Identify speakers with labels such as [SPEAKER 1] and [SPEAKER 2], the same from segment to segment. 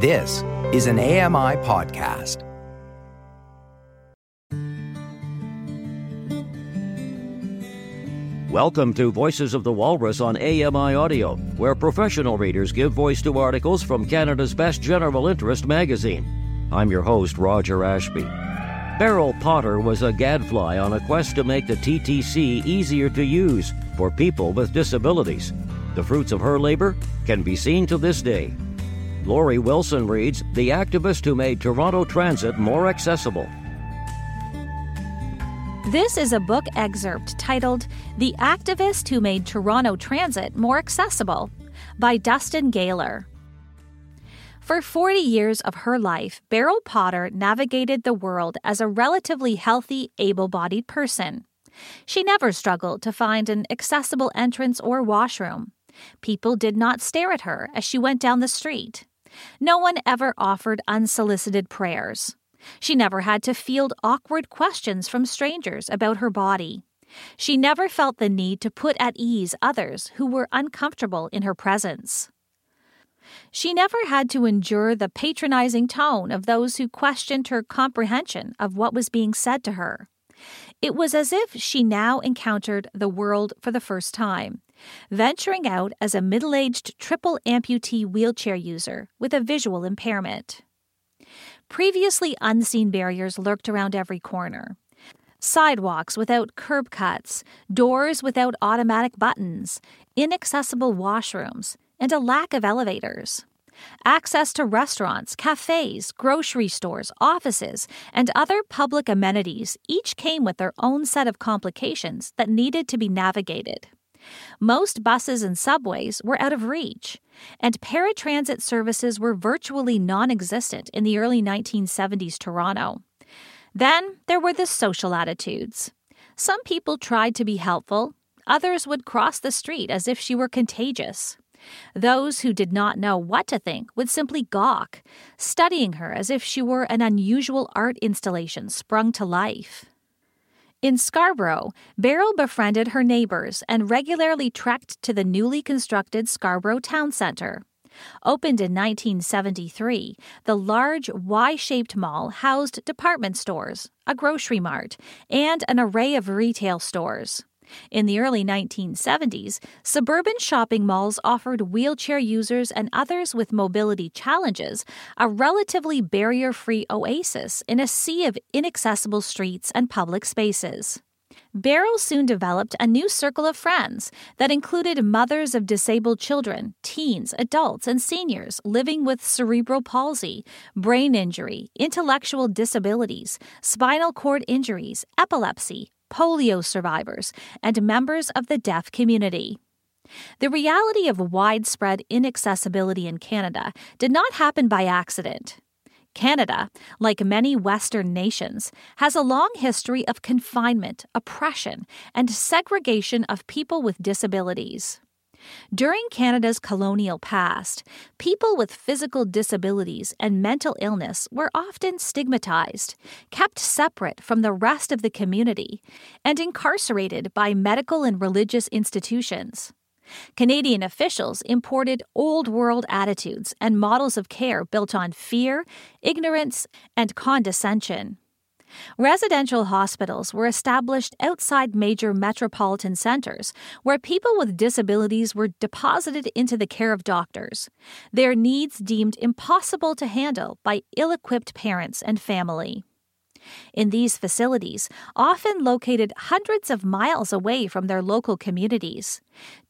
[SPEAKER 1] This is an AMI podcast.
[SPEAKER 2] Welcome to Voices of the Walrus on AMI Audio, where professional readers give voice to articles from Canada's best general interest magazine. I'm your host, Roger Ashby. Beryl Potter was a gadfly on a quest to make the TTC easier to use for people with disabilities. The fruits of her labor can be seen to this day. Lori Wilson reads The Activist Who Made Toronto Transit More Accessible.
[SPEAKER 3] This is a book excerpt titled The Activist Who Made Toronto Transit More Accessible by Dustin Galer. For 40 years of her life, Beryl Potter navigated the world as a relatively healthy, able bodied person. She never struggled to find an accessible entrance or washroom. People did not stare at her as she went down the street. No one ever offered unsolicited prayers. She never had to field awkward questions from strangers about her body. She never felt the need to put at ease others who were uncomfortable in her presence. She never had to endure the patronizing tone of those who questioned her comprehension of what was being said to her. It was as if she now encountered the world for the first time, venturing out as a middle aged triple amputee wheelchair user with a visual impairment. Previously unseen barriers lurked around every corner. Sidewalks without curb cuts, doors without automatic buttons, inaccessible washrooms, and a lack of elevators. Access to restaurants, cafes, grocery stores, offices, and other public amenities each came with their own set of complications that needed to be navigated. Most buses and subways were out of reach, and paratransit services were virtually non existent in the early 1970s Toronto. Then there were the social attitudes. Some people tried to be helpful, others would cross the street as if she were contagious. Those who did not know what to think would simply gawk, studying her as if she were an unusual art installation sprung to life. In Scarborough, Beryl befriended her neighbors and regularly trekked to the newly constructed Scarborough Town Centre. Opened in 1973, the large Y shaped mall housed department stores, a grocery mart, and an array of retail stores. In the early 1970s, suburban shopping malls offered wheelchair users and others with mobility challenges a relatively barrier free oasis in a sea of inaccessible streets and public spaces. Beryl soon developed a new circle of friends that included mothers of disabled children, teens, adults, and seniors living with cerebral palsy, brain injury, intellectual disabilities, spinal cord injuries, epilepsy, polio survivors, and members of the deaf community. The reality of widespread inaccessibility in Canada did not happen by accident. Canada, like many Western nations, has a long history of confinement, oppression, and segregation of people with disabilities. During Canada's colonial past, people with physical disabilities and mental illness were often stigmatized, kept separate from the rest of the community, and incarcerated by medical and religious institutions. Canadian officials imported old world attitudes and models of care built on fear, ignorance, and condescension. Residential hospitals were established outside major metropolitan centers where people with disabilities were deposited into the care of doctors, their needs deemed impossible to handle by ill equipped parents and family. In these facilities, often located hundreds of miles away from their local communities,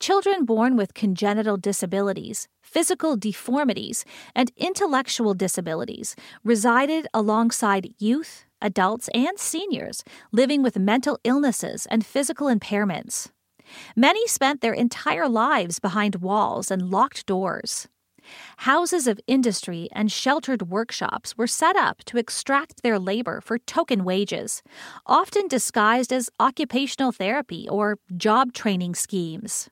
[SPEAKER 3] children born with congenital disabilities, physical deformities, and intellectual disabilities resided alongside youth, adults, and seniors living with mental illnesses and physical impairments. Many spent their entire lives behind walls and locked doors. Houses of industry and sheltered workshops were set up to extract their labor for token wages, often disguised as occupational therapy or job training schemes.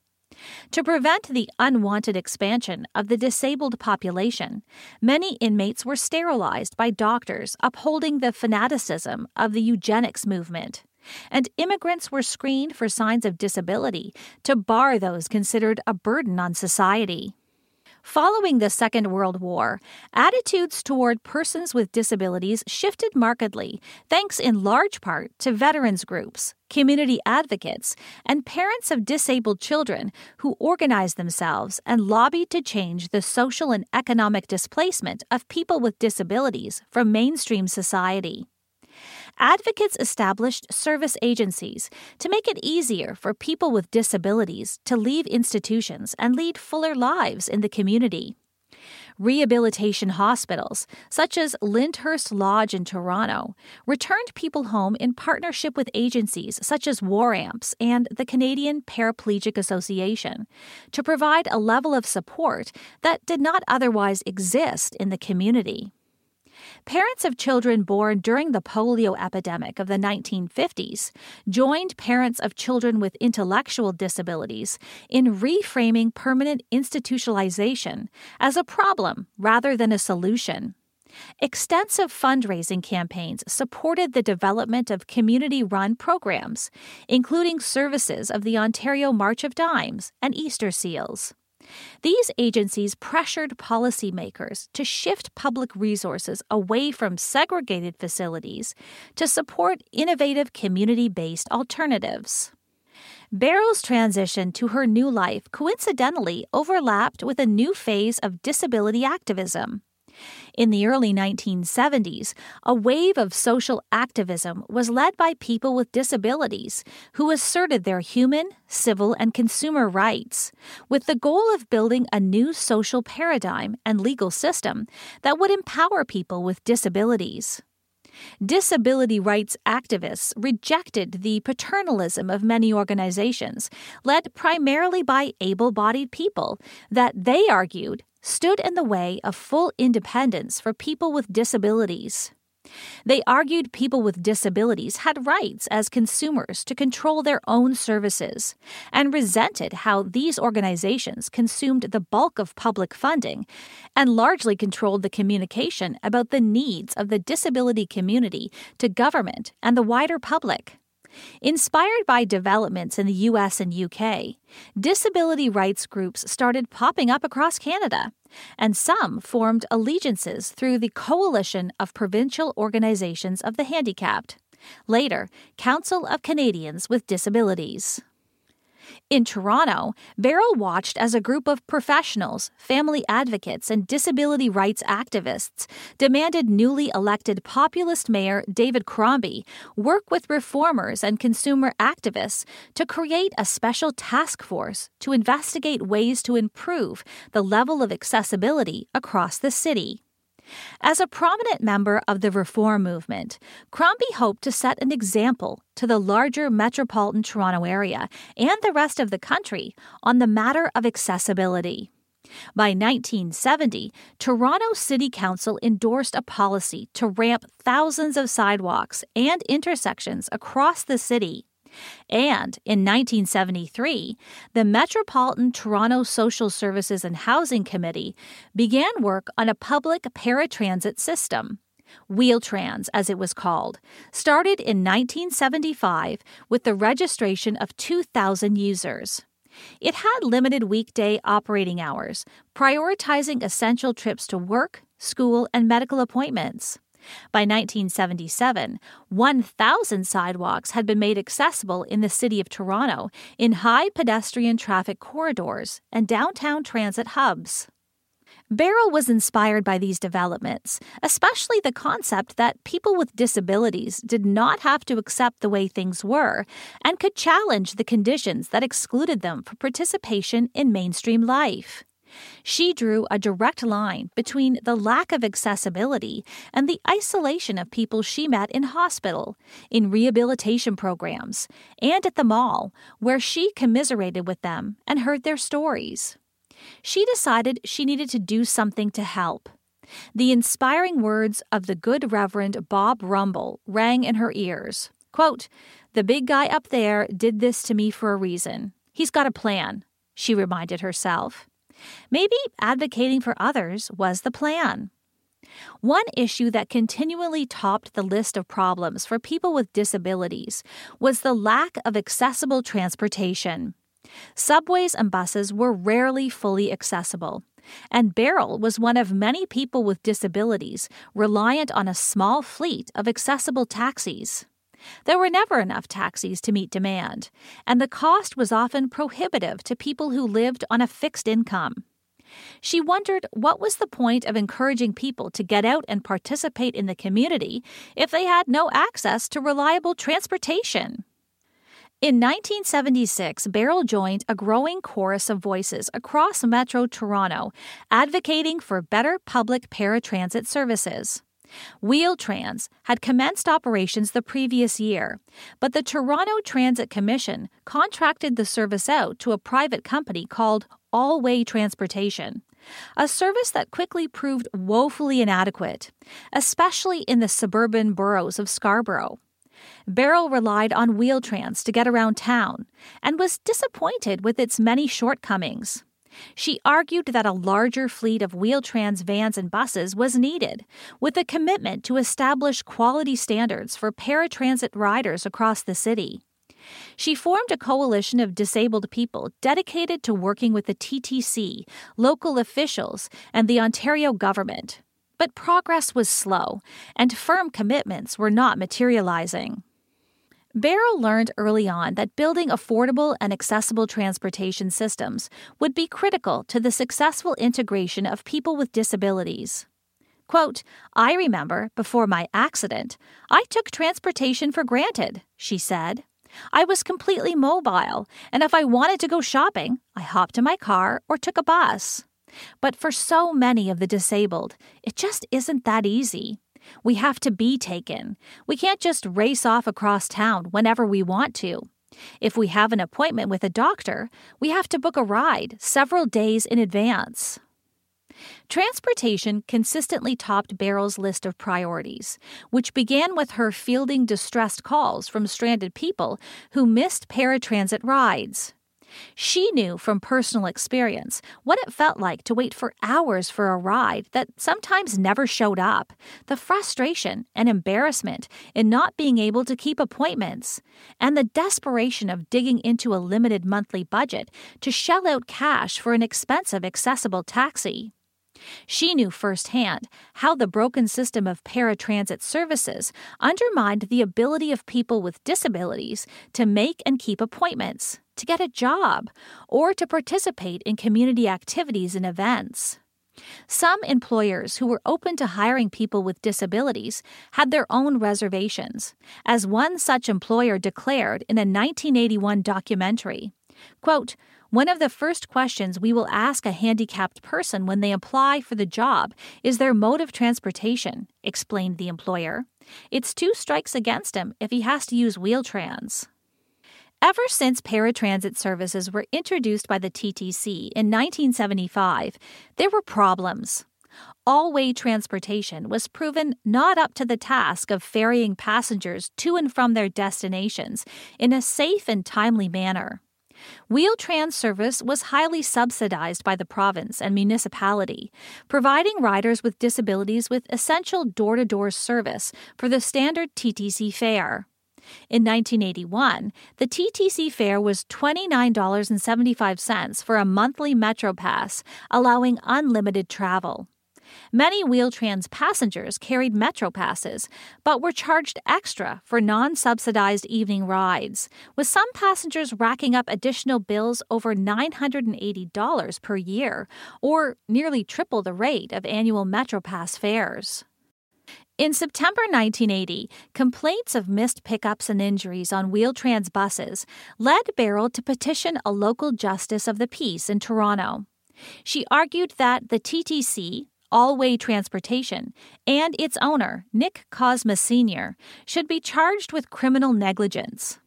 [SPEAKER 3] To prevent the unwanted expansion of the disabled population, many inmates were sterilized by doctors upholding the fanaticism of the eugenics movement, and immigrants were screened for signs of disability to bar those considered a burden on society. Following the Second World War, attitudes toward persons with disabilities shifted markedly, thanks in large part to veterans groups, community advocates, and parents of disabled children who organized themselves and lobbied to change the social and economic displacement of people with disabilities from mainstream society advocates established service agencies to make it easier for people with disabilities to leave institutions and lead fuller lives in the community. Rehabilitation hospitals, such as Lyndhurst Lodge in Toronto, returned people home in partnership with agencies such as War Amps and the Canadian Paraplegic Association to provide a level of support that did not otherwise exist in the community. Parents of children born during the polio epidemic of the 1950s joined parents of children with intellectual disabilities in reframing permanent institutionalization as a problem rather than a solution. Extensive fundraising campaigns supported the development of community run programs, including services of the Ontario March of Dimes and Easter Seals. These agencies pressured policymakers to shift public resources away from segregated facilities to support innovative community based alternatives. Beryl's transition to her new life coincidentally overlapped with a new phase of disability activism. In the early 1970s, a wave of social activism was led by people with disabilities who asserted their human, civil, and consumer rights, with the goal of building a new social paradigm and legal system that would empower people with disabilities. Disability rights activists rejected the paternalism of many organizations, led primarily by able bodied people, that they argued stood in the way of full independence for people with disabilities. They argued people with disabilities had rights as consumers to control their own services and resented how these organizations consumed the bulk of public funding and largely controlled the communication about the needs of the disability community to government and the wider public. Inspired by developments in the US and UK, disability rights groups started popping up across Canada, and some formed allegiances through the Coalition of Provincial Organizations of the Handicapped, later, Council of Canadians with Disabilities. In Toronto, Beryl watched as a group of professionals, family advocates, and disability rights activists demanded newly elected populist mayor David Crombie work with reformers and consumer activists to create a special task force to investigate ways to improve the level of accessibility across the city. As a prominent member of the reform movement, Crombie hoped to set an example to the larger metropolitan Toronto area and the rest of the country on the matter of accessibility. By 1970, Toronto City Council endorsed a policy to ramp thousands of sidewalks and intersections across the city and in 1973, the Metropolitan Toronto Social Services and Housing Committee began work on a public paratransit system. Wheel-Trans, as it was called, started in 1975 with the registration of 2,000 users. It had limited weekday operating hours, prioritizing essential trips to work, school, and medical appointments. By 1977, 1,000 sidewalks had been made accessible in the city of Toronto in high pedestrian traffic corridors and downtown transit hubs. Beryl was inspired by these developments, especially the concept that people with disabilities did not have to accept the way things were and could challenge the conditions that excluded them from participation in mainstream life. She drew a direct line between the lack of accessibility and the isolation of people she met in hospital, in rehabilitation programs, and at the mall, where she commiserated with them and heard their stories. She decided she needed to do something to help. The inspiring words of the good Reverend Bob Rumble rang in her ears. Quote, The big guy up there did this to me for a reason. He's got a plan, she reminded herself. Maybe advocating for others was the plan. One issue that continually topped the list of problems for people with disabilities was the lack of accessible transportation. Subways and buses were rarely fully accessible, and Beryl was one of many people with disabilities reliant on a small fleet of accessible taxis. There were never enough taxis to meet demand, and the cost was often prohibitive to people who lived on a fixed income. She wondered what was the point of encouraging people to get out and participate in the community if they had no access to reliable transportation. In 1976, Beryl joined a growing chorus of voices across Metro Toronto advocating for better public paratransit services. Wheel-Trans had commenced operations the previous year, but the Toronto Transit Commission contracted the service out to a private company called All Way Transportation, a service that quickly proved woefully inadequate, especially in the suburban boroughs of Scarborough. Beryl relied on Wheel-Trans to get around town and was disappointed with its many shortcomings. She argued that a larger fleet of Wheel-Trans vans and buses was needed, with a commitment to establish quality standards for paratransit riders across the city. She formed a coalition of disabled people dedicated to working with the TTC, local officials, and the Ontario government. But progress was slow, and firm commitments were not materializing. Beryl learned early on that building affordable and accessible transportation systems would be critical to the successful integration of people with disabilities. Quote, I remember, before my accident, I took transportation for granted, she said. I was completely mobile, and if I wanted to go shopping, I hopped in my car or took a bus. But for so many of the disabled, it just isn't that easy. We have to be taken. We can't just race off across town whenever we want to. If we have an appointment with a doctor, we have to book a ride several days in advance. Transportation consistently topped Beryl's list of priorities, which began with her fielding distressed calls from stranded people who missed paratransit rides. She knew from personal experience what it felt like to wait for hours for a ride that sometimes never showed up, the frustration and embarrassment in not being able to keep appointments, and the desperation of digging into a limited monthly budget to shell out cash for an expensive accessible taxi. She knew firsthand how the broken system of paratransit services undermined the ability of people with disabilities to make and keep appointments, to get a job, or to participate in community activities and events. Some employers who were open to hiring people with disabilities had their own reservations, as one such employer declared in a 1981 documentary. Quote, one of the first questions we will ask a handicapped person when they apply for the job is their mode of transportation, explained the employer. It's two strikes against him if he has to use Wheel-Trans. Ever since paratransit services were introduced by the TTC in 1975, there were problems. All way transportation was proven not up to the task of ferrying passengers to and from their destinations in a safe and timely manner. Wheel-Trans service was highly subsidized by the province and municipality, providing riders with disabilities with essential door to door service for the standard TTC fare. In 1981, the TTC fare was $29.75 for a monthly Metro Pass, allowing unlimited travel. Many Wheel-Trans passengers carried Metro passes, but were charged extra for non subsidized evening rides, with some passengers racking up additional bills over $980 per year, or nearly triple the rate of annual Metro Pass fares. In September 1980, complaints of missed pickups and injuries on Wheel-Trans buses led Beryl to petition a local justice of the peace in Toronto. She argued that the TTC, all way transportation, and its owner, Nick Cosma Sr., should be charged with criminal negligence.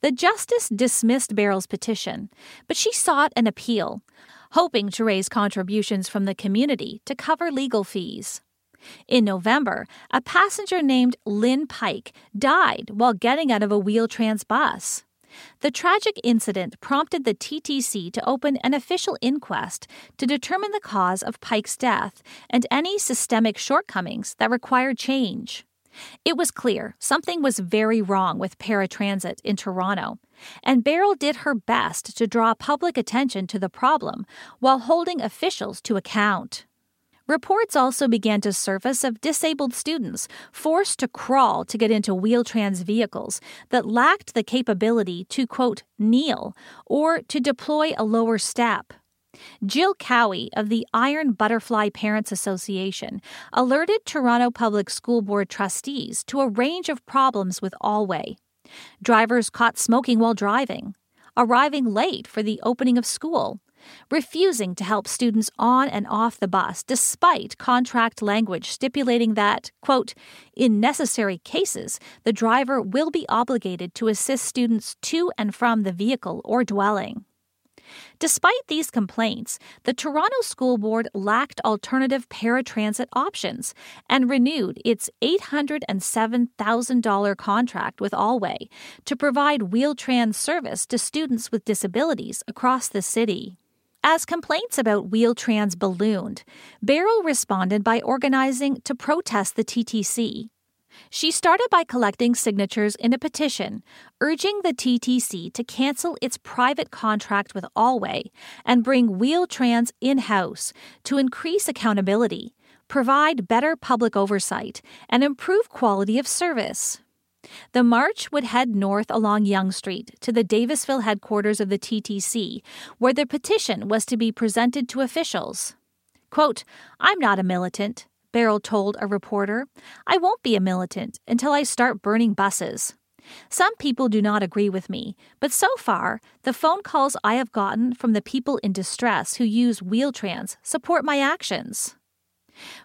[SPEAKER 3] The justice dismissed Beryl's petition, but she sought an appeal, hoping to raise contributions from the community to cover legal fees. In November, a passenger named Lynn Pike died while getting out of a Wheel-Trans bus. The tragic incident prompted the TTC to open an official inquest to determine the cause of Pike's death and any systemic shortcomings that required change. It was clear something was very wrong with paratransit in Toronto, and Beryl did her best to draw public attention to the problem while holding officials to account. Reports also began to surface of disabled students forced to crawl to get into Wheel-Trans vehicles that lacked the capability to, quote, kneel or to deploy a lower step. Jill Cowie of the Iron Butterfly Parents Association alerted Toronto Public School Board trustees to a range of problems with Alway. Drivers caught smoking while driving, arriving late for the opening of school, refusing to help students on and off the bus despite contract language stipulating that, quote, in necessary cases, the driver will be obligated to assist students to and from the vehicle or dwelling. Despite these complaints, the Toronto School Board lacked alternative paratransit options and renewed its $807,000 contract with Alway to provide Wheel-Trans service to students with disabilities across the city. As complaints about Wheel-Trans ballooned, Beryl responded by organizing to protest the TTC. She started by collecting signatures in a petition urging the TTC to cancel its private contract with Alway and bring Wheel-Trans in house to increase accountability, provide better public oversight, and improve quality of service. The march would head north along Yonge Street to the Davisville headquarters of the TTC, where the petition was to be presented to officials. Quote, I'm not a militant, Beryl told a reporter. I won't be a militant until I start burning buses. Some people do not agree with me, but so far, the phone calls I have gotten from the people in distress who use Wheel-Trans support my actions.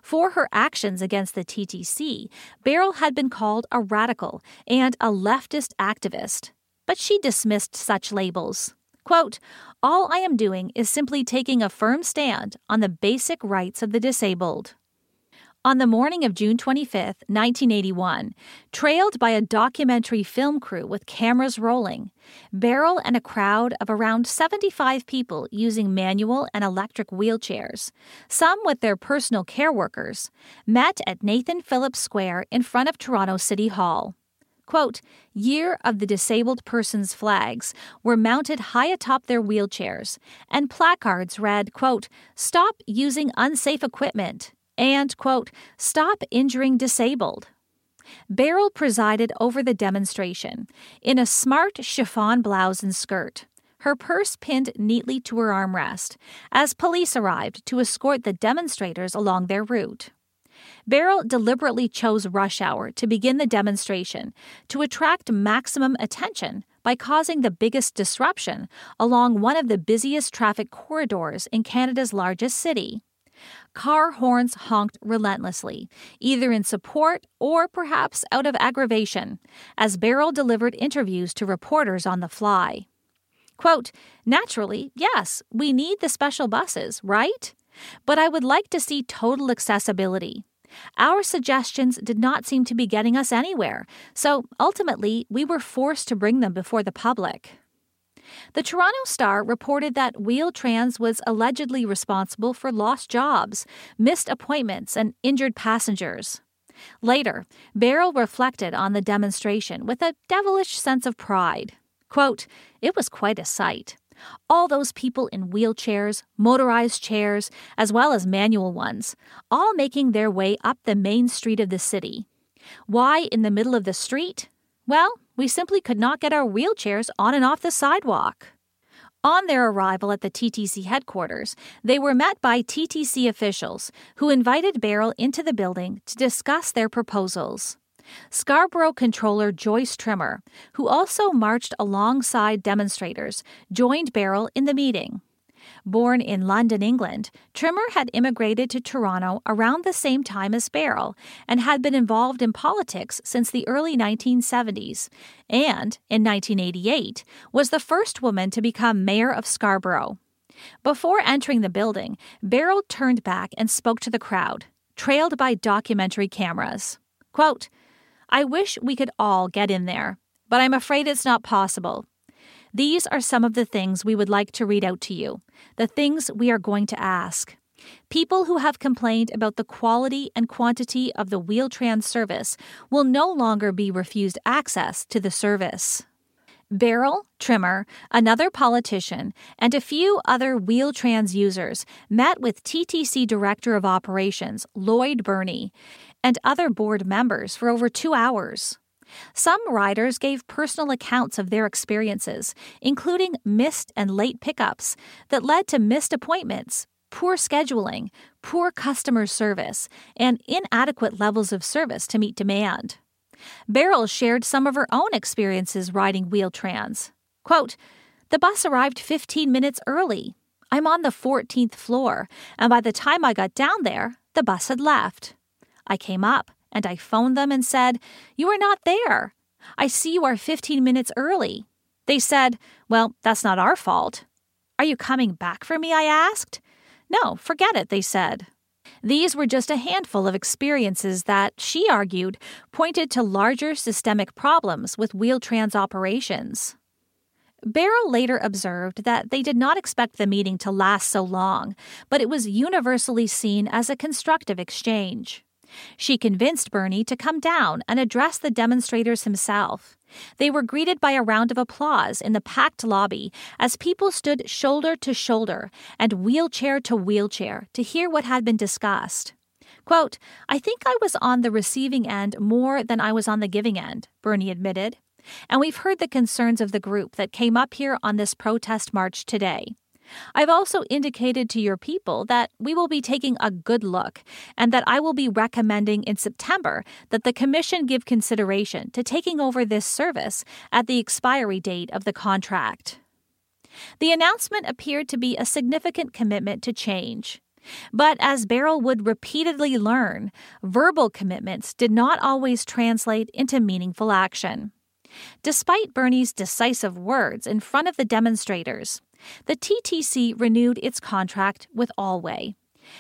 [SPEAKER 3] For her actions against the TTC, Beryl had been called a radical and a leftist activist, but she dismissed such labels. Quote, All I am doing is simply taking a firm stand on the basic rights of the disabled. On the morning of June 25, 1981, trailed by a documentary film crew with cameras rolling, Beryl and a crowd of around 75 people using manual and electric wheelchairs, some with their personal care workers, met at Nathan Phillips Square in front of Toronto City Hall. Quote, Year of the Disabled Persons flags were mounted high atop their wheelchairs, and placards read, quote, Stop using unsafe equipment and, quote, stop injuring disabled. Beryl presided over the demonstration in a smart chiffon blouse and skirt, her purse pinned neatly to her armrest, as police arrived to escort the demonstrators along their route. Beryl deliberately chose rush hour to begin the demonstration to attract maximum attention by causing the biggest disruption along one of the busiest traffic corridors in Canada's largest city. Car horns honked relentlessly, either in support or perhaps out of aggravation, as Beryl delivered interviews to reporters on the fly. Quote, Naturally, yes, we need the special buses, right? But I would like to see total accessibility. Our suggestions did not seem to be getting us anywhere, so ultimately we were forced to bring them before the public. The Toronto Star reported that Wheel-Trans was allegedly responsible for lost jobs, missed appointments, and injured passengers. Later, Beryl reflected on the demonstration with a devilish sense of pride. Quote, It was quite a sight. All those people in wheelchairs, motorized chairs, as well as manual ones, all making their way up the main street of the city. Why in the middle of the street? Well, we simply could not get our wheelchairs on and off the sidewalk. On their arrival at the TTC headquarters, they were met by TTC officials who invited Beryl into the building to discuss their proposals. Scarborough controller Joyce Trimmer, who also marched alongside demonstrators, joined Beryl in the meeting. Born in London, England, Trimmer had immigrated to Toronto around the same time as Beryl and had been involved in politics since the early 1970s, and, in 1988, was the first woman to become mayor of Scarborough. Before entering the building, Beryl turned back and spoke to the crowd, trailed by documentary cameras. Quote, I wish we could all get in there, but I'm afraid it's not possible. These are some of the things we would like to read out to you, the things we are going to ask. People who have complained about the quality and quantity of the Wheel-Trans service will no longer be refused access to the service. Beryl, Trimmer, another politician, and a few other Wheel-Trans users met with TTC Director of Operations, Lloyd Burney, and other board members for over two hours. Some riders gave personal accounts of their experiences, including missed and late pickups that led to missed appointments, poor scheduling, poor customer service, and inadequate levels of service to meet demand. Beryl shared some of her own experiences riding Wheel-Trans. Quote, The bus arrived 15 minutes early. I'm on the 14th floor, and by the time I got down there, the bus had left. I came up and I phoned them and said, You are not there. I see you are 15 minutes early. They said, Well, that's not our fault. Are you coming back for me? I asked. No, forget it, they said. These were just a handful of experiences that, she argued, pointed to larger systemic problems with Wheel-Trans operations. Beryl later observed that they did not expect the meeting to last so long, but it was universally seen as a constructive exchange. She convinced Bernie to come down and address the demonstrators himself. They were greeted by a round of applause in the packed lobby as people stood shoulder to shoulder and wheelchair to wheelchair to hear what had been discussed. Quote, I think I was on the receiving end more than I was on the giving end, Bernie admitted. And we've heard the concerns of the group that came up here on this protest march today. I've also indicated to your people that we will be taking a good look and that I will be recommending in September that the Commission give consideration to taking over this service at the expiry date of the contract. The announcement appeared to be a significant commitment to change. But as Beryl would repeatedly learn, verbal commitments did not always translate into meaningful action. Despite Bernie's decisive words in front of the demonstrators, the TTC renewed its contract with Allway,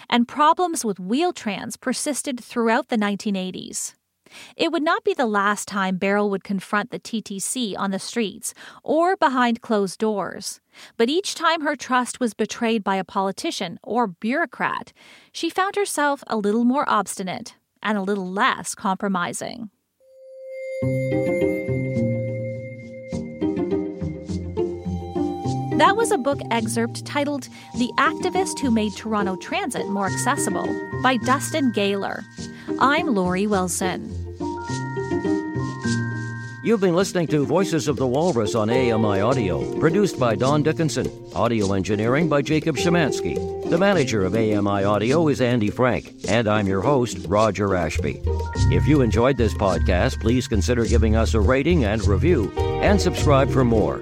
[SPEAKER 3] and problems with Wheel-Trans persisted throughout the 1980s. It would not be the last time Beryl would confront the TTC on the streets or behind closed doors. But each time her trust was betrayed by a politician or bureaucrat, she found herself a little more obstinate and a little less compromising. That was a book excerpt titled The Activist Who Made Toronto Transit More Accessible by Dustin Galer. I'm Laurie Wilson.
[SPEAKER 2] You've been listening to Voices of the Walrus on AMI Audio, produced by Don Dickinson, audio engineering by Jacob Shemansky. The manager of AMI Audio is Andy Frank, and I'm your host, Roger Ashby. If you enjoyed this podcast, please consider giving us a rating and review, and subscribe for more.